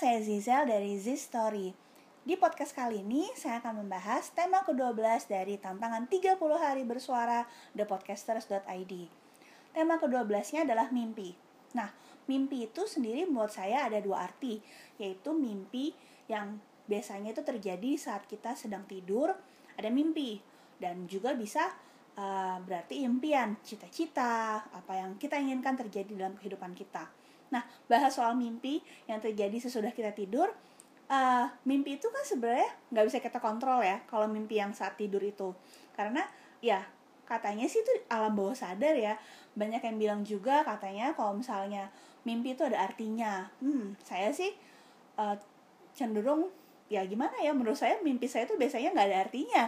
saya Zizel dari Z Story. Di podcast kali ini, saya akan membahas tema ke-12 dari tantangan 30 hari bersuara thepodcasters.id. Tema ke-12-nya adalah mimpi. Nah, mimpi itu sendiri menurut saya ada dua arti, yaitu mimpi yang biasanya itu terjadi saat kita sedang tidur, ada mimpi. Dan juga bisa uh, berarti impian, cita-cita, apa yang kita inginkan terjadi dalam kehidupan kita. Nah, bahas soal mimpi yang terjadi sesudah kita tidur, uh, mimpi itu kan sebenarnya nggak bisa kita kontrol ya kalau mimpi yang saat tidur itu, karena ya katanya sih itu alam bawah sadar ya. Banyak yang bilang juga katanya kalau misalnya mimpi itu ada artinya. Hmm, saya sih uh, cenderung ya gimana ya menurut saya mimpi saya tuh biasanya nggak ada artinya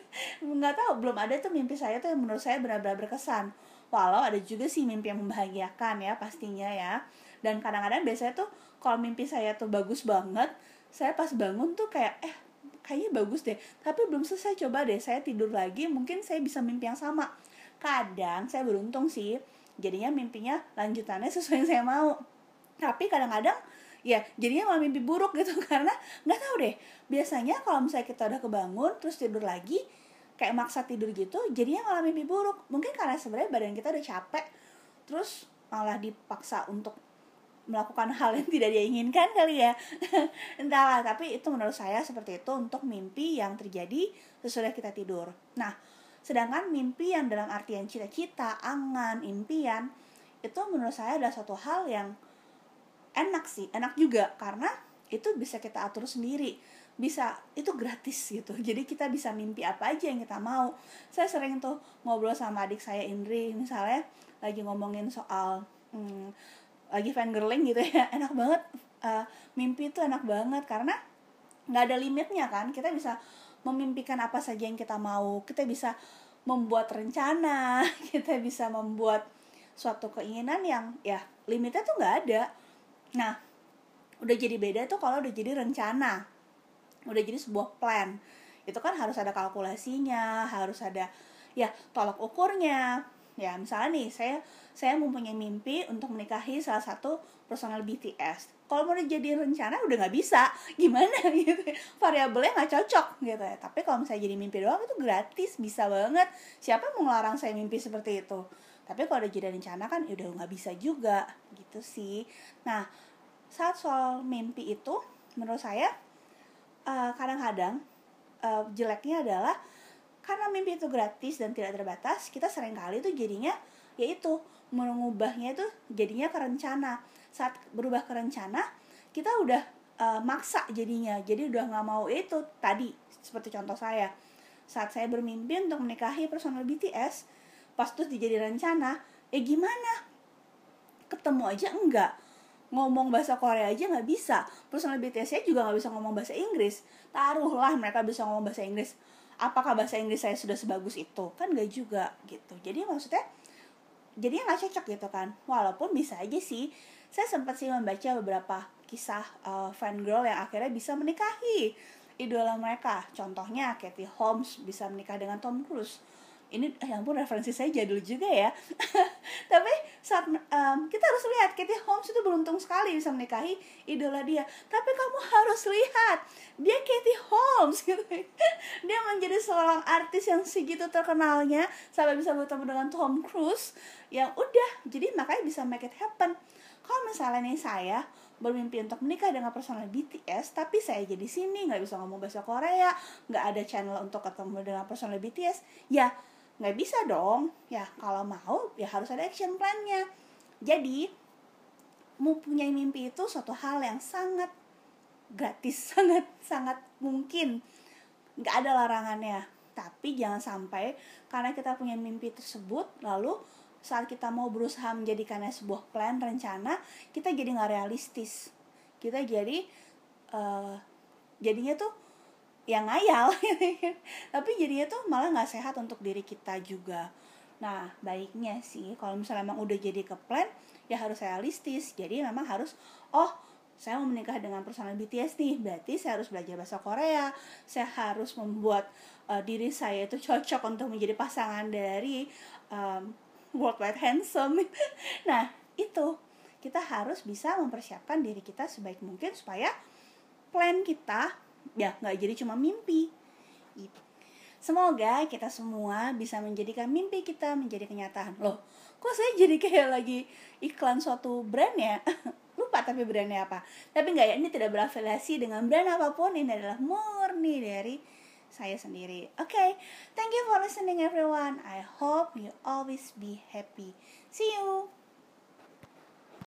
nggak tahu belum ada tuh mimpi saya tuh yang menurut saya benar-benar berkesan walau ada juga sih mimpi yang membahagiakan ya pastinya ya. Dan kadang-kadang biasanya tuh kalau mimpi saya tuh bagus banget saya pas bangun tuh kayak eh kayaknya bagus deh tapi belum selesai coba deh saya tidur lagi mungkin saya bisa mimpi yang sama. Kadang saya beruntung sih jadinya mimpinya lanjutannya sesuai yang saya mau. Tapi kadang-kadang ya jadinya malah mimpi buruk gitu karena nggak tahu deh. Biasanya kalau misalnya kita udah kebangun terus tidur lagi kayak maksa tidur gitu jadinya malah mimpi buruk. Mungkin karena sebenarnya badan kita udah capek terus malah dipaksa untuk melakukan hal yang tidak dia inginkan kali ya. Entahlah tapi itu menurut saya seperti itu untuk mimpi yang terjadi sesudah kita tidur. Nah sedangkan mimpi yang dalam artian cita-cita angan impian itu menurut saya adalah suatu hal yang enak sih enak juga karena itu bisa kita atur sendiri bisa itu gratis gitu. Jadi kita bisa mimpi apa aja yang kita mau. Saya sering tuh ngobrol sama adik saya Indri misalnya lagi ngomongin soal hmm, lagi fangirling gitu ya. Enak banget uh, mimpi itu enak banget karena nggak ada limitnya kan. Kita bisa memimpikan apa saja yang kita mau. Kita bisa membuat rencana kita bisa membuat suatu keinginan yang ya limitnya tuh nggak ada. Nah udah jadi beda tuh kalau udah jadi rencana udah jadi sebuah plan. Itu kan harus ada kalkulasinya harus ada ya tolak ukurnya. Ya misalnya nih saya saya mempunyai mimpi untuk menikahi salah satu personal BTS kalau mau jadi rencana udah nggak bisa. Gimana gitu? Variabelnya nggak cocok gitu ya. Tapi kalau misalnya jadi mimpi doang itu gratis bisa banget. Siapa mau ngelarang saya mimpi seperti itu? Tapi kalau udah jadi rencana kan ya udah nggak bisa juga. Gitu sih. Nah saat soal mimpi itu menurut saya eh, kadang-kadang uh, jeleknya adalah karena mimpi itu gratis dan tidak terbatas kita sering kali tuh jadinya yaitu mengubahnya itu jadinya ke rencana. Saat berubah ke rencana kita udah uh, maksa jadinya. Jadi udah nggak mau itu tadi seperti contoh saya. Saat saya bermimpi untuk menikahi personal BTS pas tuh dijadi rencana eh gimana? Ketemu aja enggak ngomong bahasa Korea aja nggak bisa. Personal BTS-nya juga nggak bisa ngomong bahasa Inggris. Taruhlah mereka bisa ngomong bahasa Inggris. Apakah bahasa Inggris saya sudah sebagus itu? Kan nggak juga gitu. Jadi maksudnya jadi nggak cocok gitu kan. Walaupun bisa aja sih. Saya sempat sih membaca beberapa kisah uh, fan girl yang akhirnya bisa menikahi idola mereka. Contohnya Katie Holmes bisa menikah dengan Tom Cruise. Ini eh, yang pun referensi saya jadul juga ya. Tapi saat um, kita harus lihat Katie Holmes itu beruntung sekali bisa menikahi idola dia. Tapi kamu harus lihat dia Katie Holmes gitu. Dia menjadi seorang artis yang segitu terkenalnya sampai bisa bertemu dengan Tom Cruise yang udah jadi makanya bisa make it happen. Kalau misalnya nih saya bermimpi untuk menikah dengan personal BTS tapi saya jadi sini nggak bisa ngomong bahasa Korea nggak ada channel untuk ketemu dengan personal BTS ya nggak bisa dong. Ya kalau mau ya harus ada action plannya. Jadi mempunyai mimpi itu suatu hal yang sangat gratis sangat sangat mungkin. Nggak ada larangannya. Tapi jangan sampai karena kita punya mimpi tersebut lalu saat kita mau berusaha menjadikannya sebuah plan rencana kita jadi nggak realistis. Kita jadi uh, jadinya tuh yang ngayal. Tapi jadinya tuh malah nggak sehat untuk diri kita juga. Nah baiknya sih kalau misalnya memang udah jadi ke plan ya harus realistis. Jadi memang harus oh saya mau menikah dengan personal BTS nih. Berarti saya harus belajar bahasa Korea. Saya harus membuat uh, diri saya itu cocok untuk menjadi pasangan dari um, worldwide handsome. Nah itu. Kita harus bisa mempersiapkan diri kita sebaik mungkin supaya plan kita ya nggak jadi cuma mimpi gitu. Semoga kita semua bisa menjadikan mimpi kita menjadi kenyataan. Loh, kok saya jadi kayak lagi iklan suatu brand ya? Lupa tapi brandnya apa. Tapi nggak ya, ini tidak berafiliasi dengan brand apa pun. Ini adalah murni dari saya sendiri. Oke, okay, thank you for listening everyone. I hope you always be happy. See you.